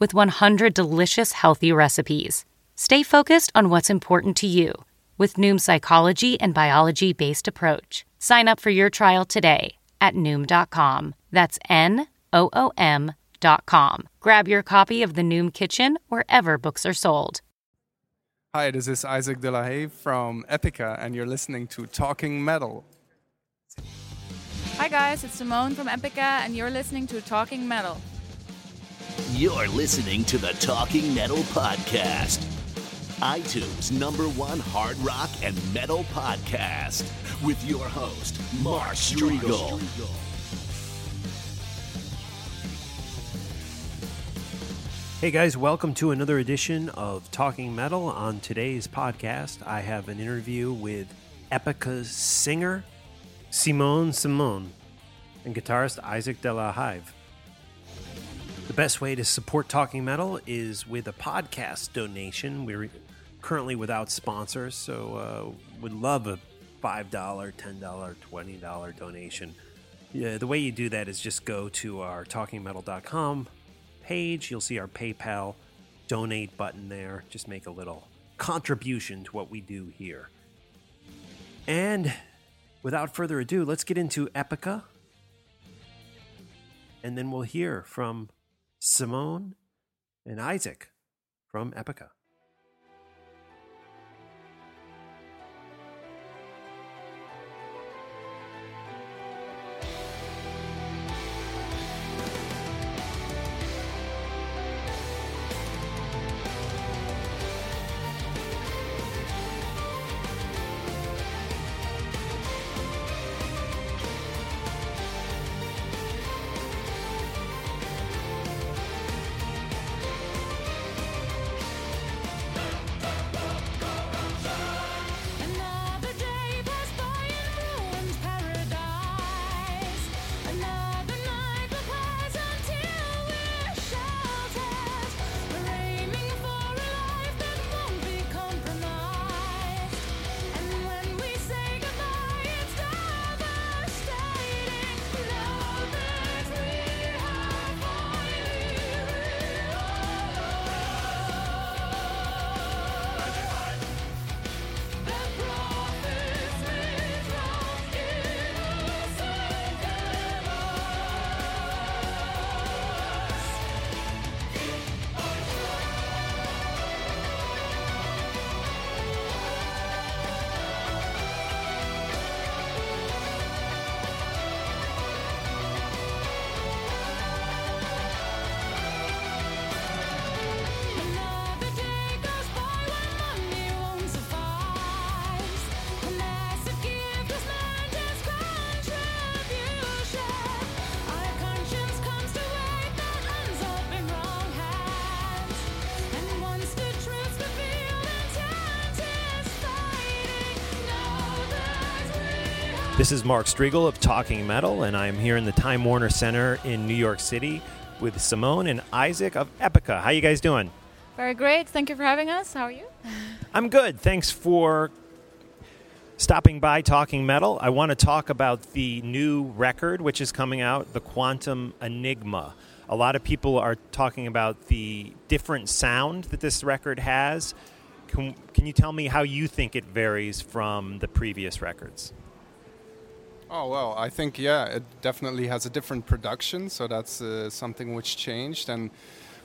with 100 delicious healthy recipes. Stay focused on what's important to you with Noom's psychology and biology based approach. Sign up for your trial today at Noom.com. That's N O O M.com. Grab your copy of The Noom Kitchen wherever books are sold. Hi, this is Isaac De La Haye from Epica, and you're listening to Talking Metal. Hi, guys, it's Simone from Epica, and you're listening to Talking Metal. You're listening to the Talking Metal Podcast, iTunes number one hard rock and metal podcast, with your host, Mark Strigl. Hey guys, welcome to another edition of Talking Metal. On today's podcast, I have an interview with Epica's singer, Simone Simons, and guitarist Isaac De La Haye. The best way to support Talking Metal is with a podcast donation. We're currently without sponsors, so uh, would love a $5, $10, $20 donation. Yeah, the way you do that is just go to our talkingmetal.com page. You'll see our PayPal donate button there. Just make a little contribution to what we do here. And without further ado, let's get into Epica. And then we'll hear from Simone and Isaac from Epica. This is Mark Strigl of Talking Metal, and I'm here in the Time Warner Center in New York City with Simone and Isaac of Epica. How you guys doing? Very great. Thank you for having us. How are you? I'm good. Thanks for stopping by Talking Metal. I want to talk about the new record which is coming out, The Quantum Enigma. A lot of people are talking about the different sound that this record has. Can, can you tell me how you think it varies from the previous records? Oh well, I think yeah, it definitely has a different production, so that's uh, something which changed, and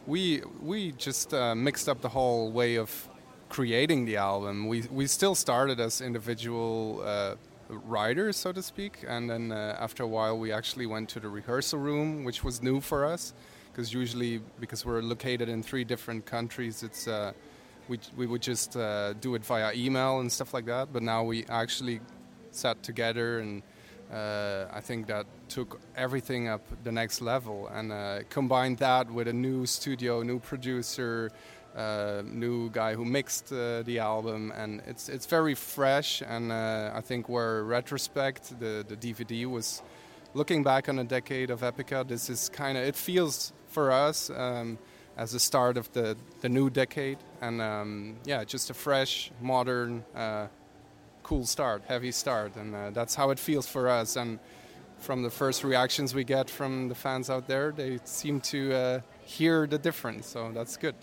we we just uh, mixed up the whole way of creating the album. We we still started as individual uh, writers, so to speak, and then uh, after a while we actually went to the rehearsal room, which was new for us, because usually because we're located in three different countries, it's uh, we we would just uh, do it via email and stuff like that. But now we actually sat together and. Uh, I think that took everything up the next level and uh, combined that with a new studio, new producer, uh, new guy who mixed uh, the album, and it's it's very fresh. And uh, I think where retrospect, the the DVD was looking back on a decade of Epica. This is kind of it feels for us um, as the start of the the new decade, and um, yeah, just a fresh, modern, uh, cool start, heavy start, and uh, that's how it feels for us. And from the first reactions we get from the fans out there, they seem to uh, hear the difference. So that's good.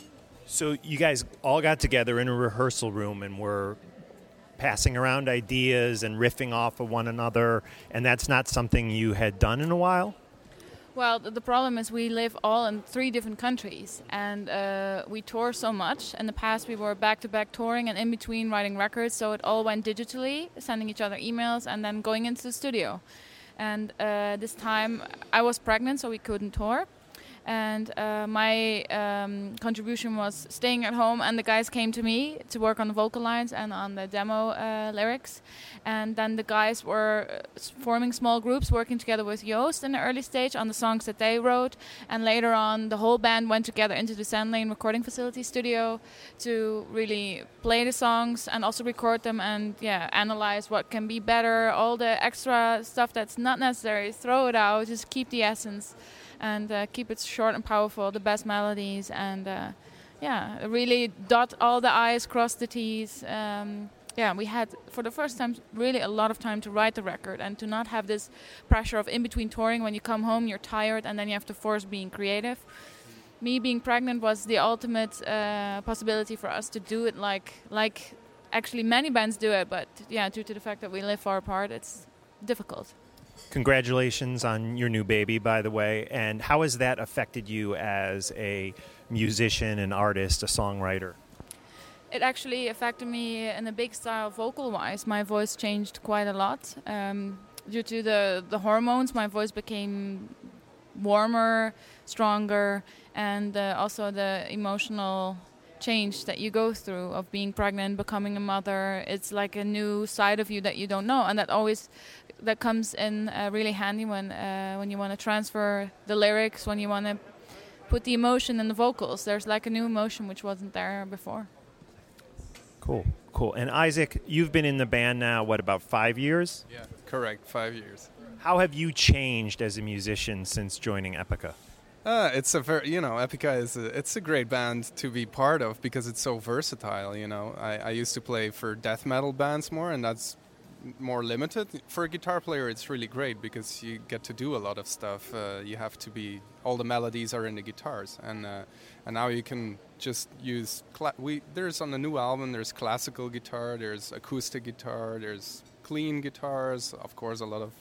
So you guys all got together in a rehearsal room and were passing around ideas and riffing off of one another, and that's not something you had done in a while. Well, the problem is we live all in three different countries, and uh, we tour so much. In the past, we were back to back touring and in between writing records, so it all went digitally, sending each other emails, and then going into the studio. And uh, this time, I was pregnant, so we couldn't tour. And uh, my um, contribution was staying at home, and the guys came to me to work on the vocal lines and on the demo uh, lyrics. And then the guys were uh, forming small groups, working together with Joost in the early stage on the songs that they wrote. And later on, the whole band went together into the Sand Lane Recording Facility studio to really play the songs and also record them and yeah, analyze what can be better. All the extra stuff that's not necessary, throw it out. Just keep the essence and uh, keep it short and powerful. The best melodies and uh, yeah, really dot all the I's, cross the T's. Um, yeah, we had for the first time really a lot of time to write the record and to not have this pressure of in between touring. When you come home, you're tired, and then you have to force being creative. Me being pregnant was the ultimate uh, possibility for us to do it like like actually many bands do it, but yeah, due to the fact that we live far apart, it's difficult. Congratulations on your new baby, by the way. And how has that affected you as a musician, an artist, a songwriter? It actually affected me in a big style vocal wise. My voice changed quite a lot. Um, due to the, the hormones, my voice became warmer, stronger, and uh, also the emotional change that you go through of being pregnant, becoming a mother. It's like a new side of you that you don't know, and that always that comes in uh, really handy when uh, when you want to transfer the lyrics, when you want to put the emotion in the vocals. There's like a new emotion which wasn't there before. Cool, cool. And Isaac, you've been in the band now, what, about five years? Yeah, correct. Five years. How have you changed as a musician since joining Epica? Uh, it's a very, you know, Epica is a, it's a great band to be part of because it's so versatile. You know, I, I used to play for death metal bands more, and that's more limited. For a guitar player, it's really great because you get to do a lot of stuff. Uh, you have to be all the melodies are in the guitars, and uh, and now you can just use. Cla- we there's on the new album there's classical guitar, there's acoustic guitar, there's clean guitars, of course a lot of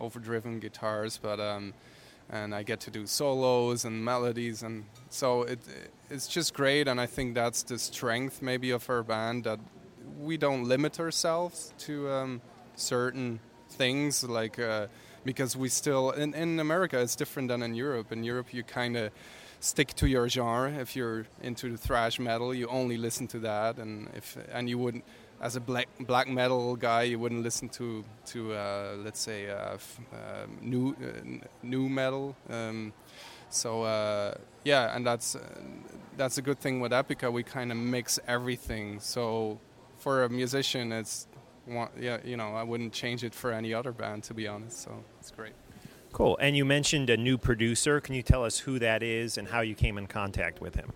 overdriven guitars, but um, and I get to do solos and melodies, and so it it's just great. And I think that's the strength maybe of our band that we don't limit ourselves to um, certain things like uh, because we still in, in America it's different than in Europe. In Europe you kind of stick to your genre. If you're into the thrash metal, you only listen to that, and if and you wouldn't. As a black black metal guy, you wouldn't listen to to uh, let's say uh, f- uh, nu nu metal. Um, so uh, yeah, and that's uh, that's a good thing with Epica. We kind of mix everything. So for a musician, it's one, yeah, you know, I wouldn't change it for any other band to be honest. So it's great. Cool. And you mentioned a new producer. Can you tell us who that is and how you came in contact with him?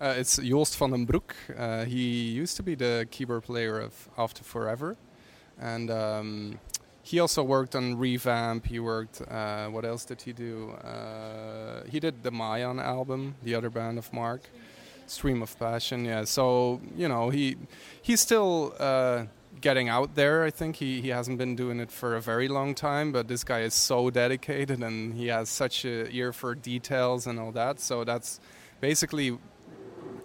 Uh, it's Joost van den Broek. Uh, he used to be the keyboard player of After Forever, and um, he also worked on Revamp. He worked. Uh, what else did he do? Uh, he did the Mayan album, the other band of Mark, Stream of Passion. Yeah. So you know he he's still. Uh, Getting out there, I think he, he hasn't been doing it for a very long time, but this guy is so dedicated and he has such a ear for details and all that. So that's basically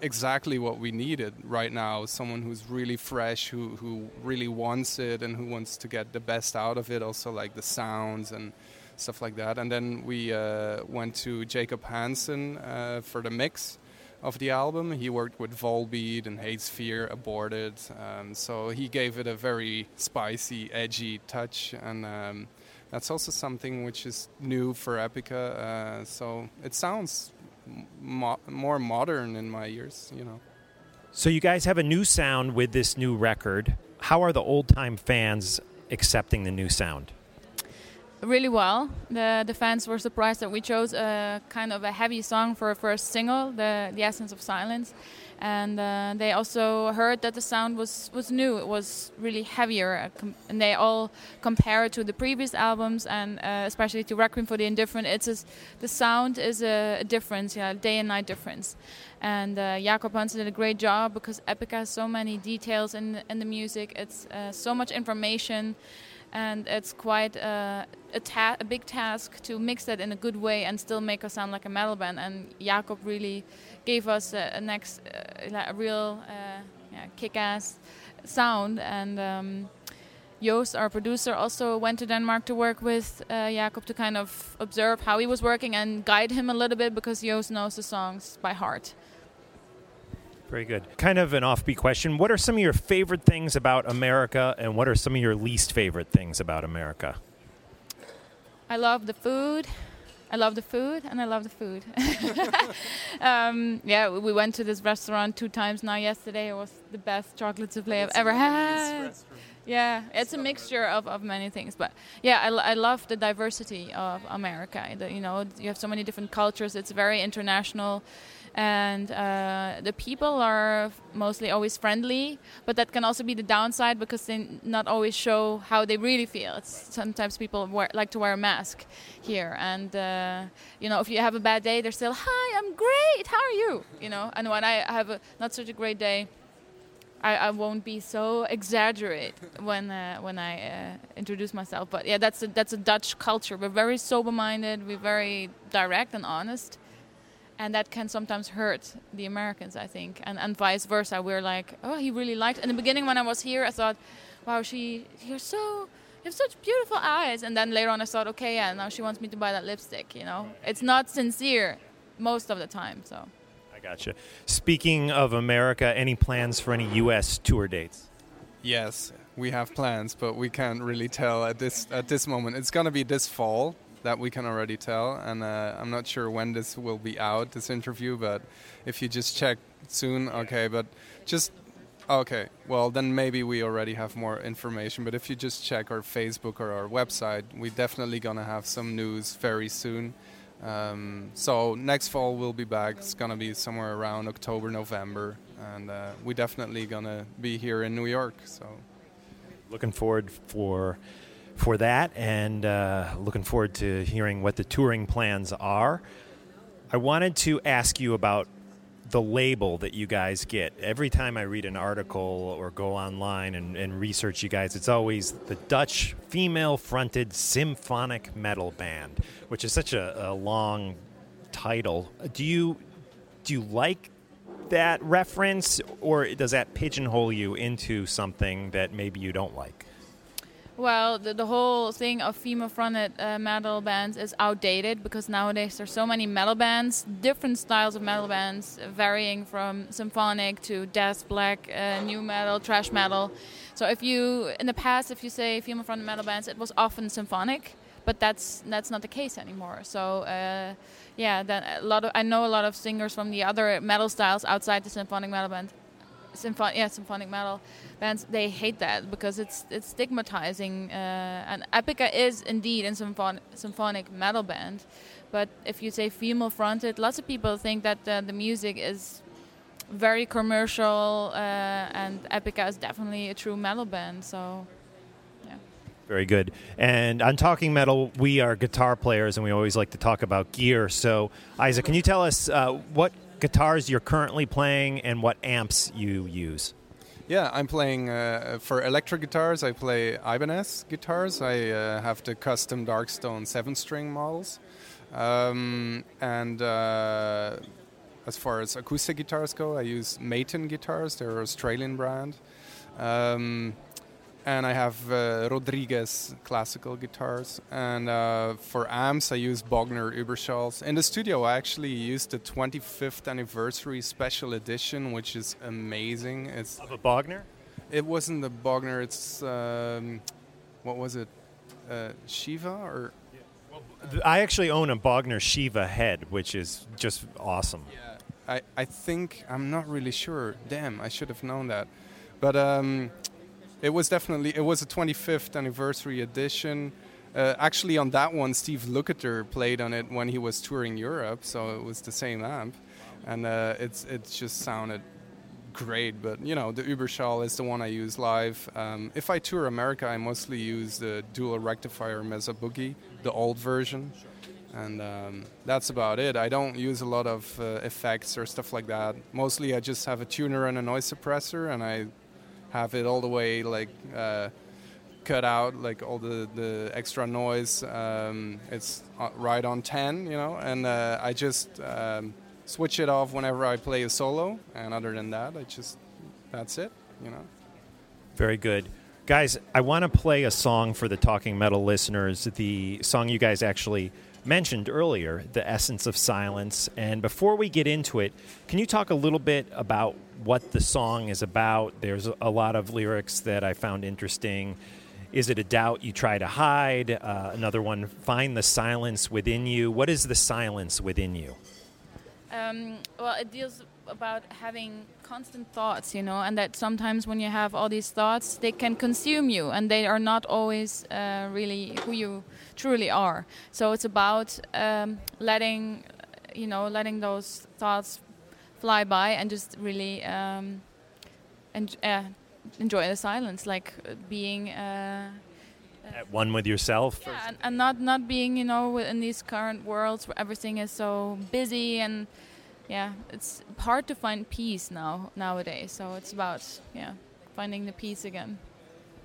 exactly what we needed right now. Someone who's really fresh, who who really wants it, and who wants to get the best out of it. Also, like the sounds and stuff like that. And then we uh, went to Jacob Hansen uh, for the mix of the album. He worked with Volbeat and Hate Sphere, Aborted. Um, so he gave it a very spicy, edgy touch, and um, that's also something which is new for Epica. Uh, so it sounds mo- more modern in my ears, you know. So you guys have a new sound with this new record. How are the old time fans accepting the new sound? Really well. The the fans were surprised that we chose a kind of a heavy song for a first single, the the essence of silence, and uh, they also heard that the sound was was new. It was really heavier, uh, and they all compare it to the previous albums and uh, especially to Requiem for the Indifferent. It's a the sound is a, difference, yeah, day and night difference. And uh, Jacob Hansen did a great job because Epica has so many details in in the music. It's uh, so much information and it's quite uh, a, ta- a big task to mix that in a good way and still make us sound like a metal band. And Jacob really gave us a, a next, uh, a real uh, yeah, kick-ass sound. And um, Joost, our producer, also went to Denmark to work with uh, Jacob to kind of observe how he was working and guide him a little bit because Joost knows the songs by heart. Very good. Kind of an offbeat question. What are some of your favorite things about America, and what are some of your least favorite things about America? I love the food. I love the food, and I love the food. um, yeah, we- we went to this restaurant two times now. Yesterday it was the best chocolate souffle I've ever had. Yeah, it's a mixture of, of many things, but yeah, I, I love the diversity of America. The, you know, you have so many different cultures. It's very international, and uh, the people are mostly always friendly. But that can also be the downside because they not always show how they really feel. It's sometimes people wear, like to wear a mask here, and uh, you know, if you have a bad day, they're still, "Hi, I'm great. How are you?" You know, and when I have a not such a great day. I, I won't be so exaggerate when uh, when I uh, introduce myself. But yeah, that's a, that's a Dutch culture. We're very sober-minded. We're very direct and honest, and that can sometimes hurt the Americans, I think, and and vice versa. We're like, oh, he really liked. In the beginning, when I was here, I thought, wow, she you're so you have such beautiful eyes. And then later on, I thought, okay, yeah, now she wants me to buy that lipstick. You know, it's not sincere most of the time. So. I gotcha. Speaking of America, any plans for any U.S. tour dates? Yes, we have plans, but we can't really tell at this at this moment. It's gonna be this fall that we can already tell, and uh, I'm not sure when this will be out. This interview, but if you just check soon, okay. But just okay. Well, then maybe we already have more information. But if you just check our Facebook or our website, we're definitely gonna have some news very soon. Um, so next fall we'll be back. It's gonna be somewhere around October, November, and uh, we're definitely gonna be here in New York. So. Looking forward for for that, and uh, looking forward to hearing what the touring plans are. I wanted to ask you about the label that you guys get. Every time I read an article or go online and, and research you guys, it's always the Dutch female fronted symphonic metal band, which is such a, a long title. Do you do you like that reference or does that pigeonhole you into something that maybe you don't like? Well, the, the whole thing of female-fronted uh, metal bands is outdated because nowadays there's so many metal bands, different styles of metal bands, uh, varying from symphonic to death, black, uh, nu metal, trash metal. So if you, in the past, if you say female-fronted metal bands, it was often symphonic, but that's that's not the case anymore. So uh, yeah, a lot of I know a lot of singers from the other metal styles outside the symphonic metal band symphonic yeah symphonic metal bands they hate that because it's it's stigmatizing uh, and Epica is indeed a symphonic symphonic metal band but if you say female fronted lots of people think that uh, the music is very commercial uh, and Epica is definitely a true metal band so Very good. And on Talking Metal, we are guitar players and we always like to talk about gear. So, Isaac, can you tell us uh, what guitars you're currently playing and what amps you use? Yeah, I'm playing uh, for electric guitars. I play Ibanez guitars. I uh, have the custom Darkstone seven-string models, um, and uh, as far as acoustic guitars go, I use Maton guitars. They're an Australian brand. Um, and I have uh, Rodriguez classical guitars. And uh, for amps, I use Bogner Überschalls. In the studio, I actually used the 25th anniversary special edition, which is amazing. It's Of a Bogner? it wasn't the Bogner. It's um, what was it? Uh, Shiva or I actually own a Bogner Shiva head, which is just awesome. Yeah, I, I think I'm not really sure. Damn, I should have known that. But um, it was definitely it was a 25th anniversary edition. Uh, actually, on that one, Steve Lukather played on it when he was touring Europe, so it was the same amp, and uh, it's it just sounded great. But you know, the Überschall is the one I use live. Um, if I tour America, I mostly use the dual rectifier Mesa Boogie, the old version and um, that's about it. I don't use a lot of uh, effects or stuff like that. Mostly, I just have a tuner and a noise suppressor, and I have it all the way like uh, cut out, like all the the extra noise. Um, it's uh, right on ten, you know, and uh, I just um, switch it off whenever I play a solo. And other than that, I just that's it, you know. Very good. Guys, I want to play a song for the Talking Metal listeners, the song you guys actually mentioned earlier, The Essence of Silence. And before we get into it, can you talk a little bit about what the song is about? There's a lot of lyrics that I found interesting. Is it a doubt you try to hide? Uh, another one, find the silence within you. What is the silence within you? Um, well, it deals about having constant thoughts, you know, and that sometimes when you have all these thoughts, they can consume you, and they are not always uh, really who you truly are. So it's about um, letting, you know, letting those thoughts fly by and just really um, uh, enjoy the silence, like uh, being. Uh, At one with yourself? yeah, and, and not not being you know in these current worlds where everything is so busy and yeah, it's hard to find peace now nowadays. So it's about yeah finding the peace again.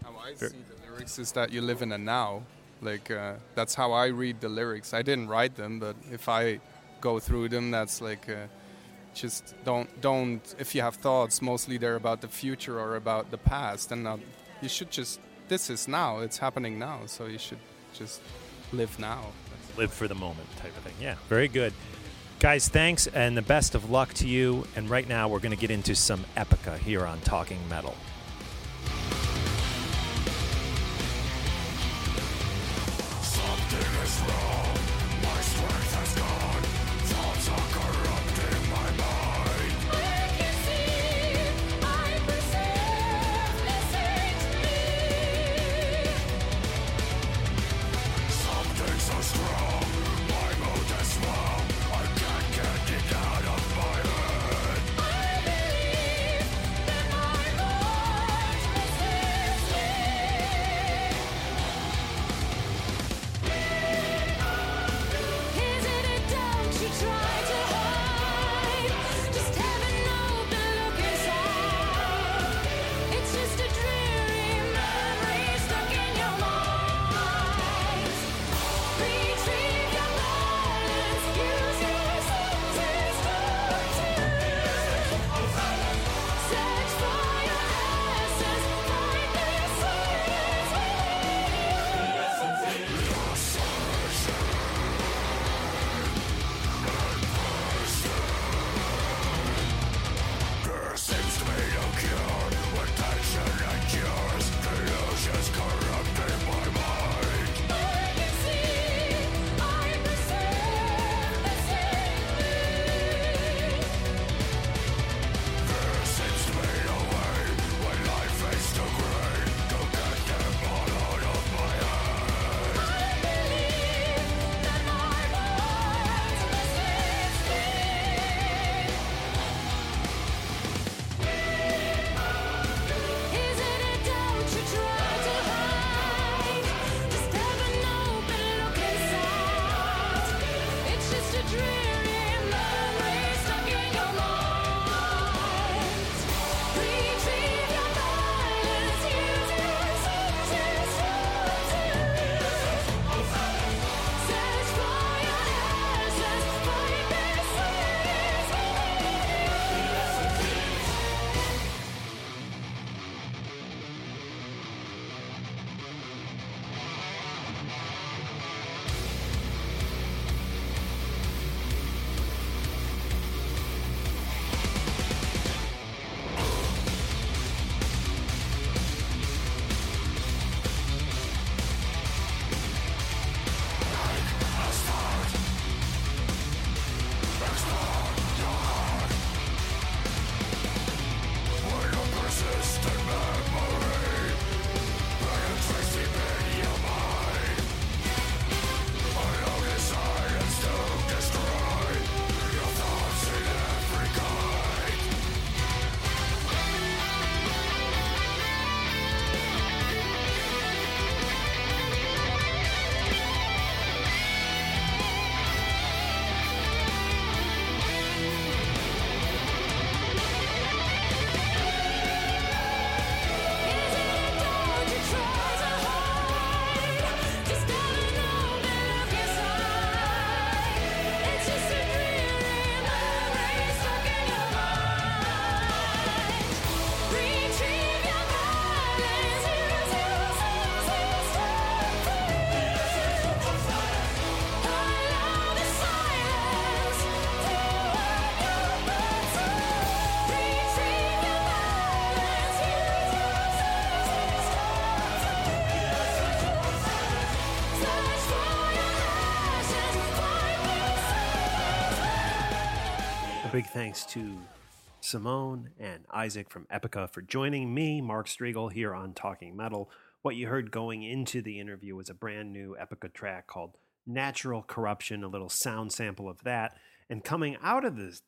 How I see the lyrics is that you live in a now. Like uh, that's how I read the lyrics. I didn't write them, but if I go through them, that's like uh, just don't don't. If you have thoughts, mostly they're about the future or about the past, and not. You should just. This is now. It's happening now. So you should just live now. live for the moment type of thing. Yeah, very good. Guys, thanks and the best of luck to you. And right now, we're going to get into some Epica here on Talking Metal. I big thanks to Simone and Isaac from Epica for joining me, Mark Strigl, here on Talking Metal. What you heard going into the interview was a brand new Epica track called Natural Corruption, a little sound sample of that. And coming out of the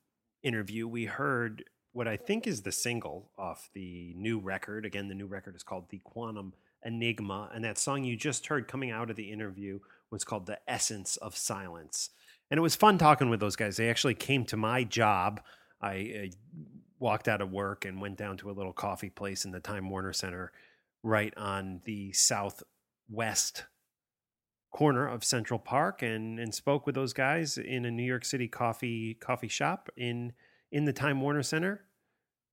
interview, we heard what I think is the single off the new record. Again, the new record is called The Quantum Enigma. And that song you just heard coming out of the interview was called The Essence of Silence. And it was fun talking with those guys. They actually came to my job. I uh, walked out of work and went down to a little coffee place in the Time Warner Center right on the southwest corner of Central Park and and spoke with those guys in a New York City coffee coffee shop in in the Time Warner Center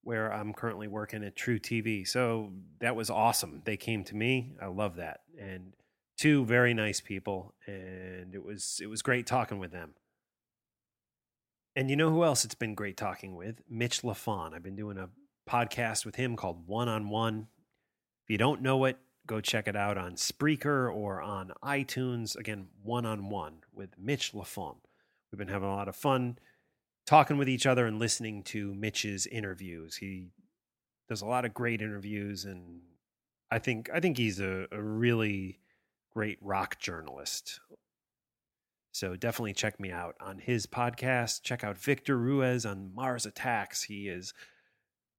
where I'm currently working at True TV. So that was awesome. They came to me. I love that. And two very nice people and it was it was great talking with them. And you know who else it's been great talking with? Mitch LaFon. I've been doing a podcast with him called One on One. If you don't know it, go check it out on Spreaker or on iTunes. Again, One on One with Mitch LaFon. We've been having a lot of fun talking with each other and listening to Mitch's interviews. He does a lot of great interviews and I think I think he's a, a really great rock journalist. So definitely check me out on his podcast. Check out Victor Ruiz on Mars Attacks. He is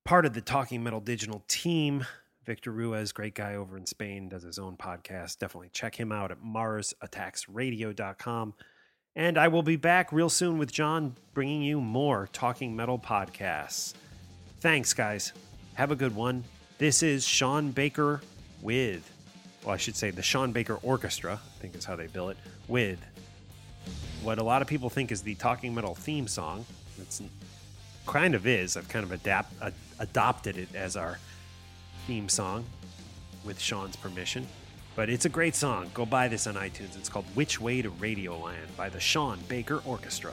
part of the Talking Metal Digital team. Victor Ruiz, great guy over in Spain, does his own podcast. Definitely check him out at marsattacksradio.com. And I will be back real soon with John bringing you more Talking Metal podcasts. Thanks, guys. Have a good one. This is Sean Baker with, well, I should say the Sean Baker Orchestra, I think is how they bill it, with what a lot of people think is the Talking Metal theme song. It's kind of is. I've kind of adapt, adopted it as our theme song with Sean's permission. But it's a great song. Go buy this on iTunes. It's called Which Way to Radioland by the Sean Baker Orchestra.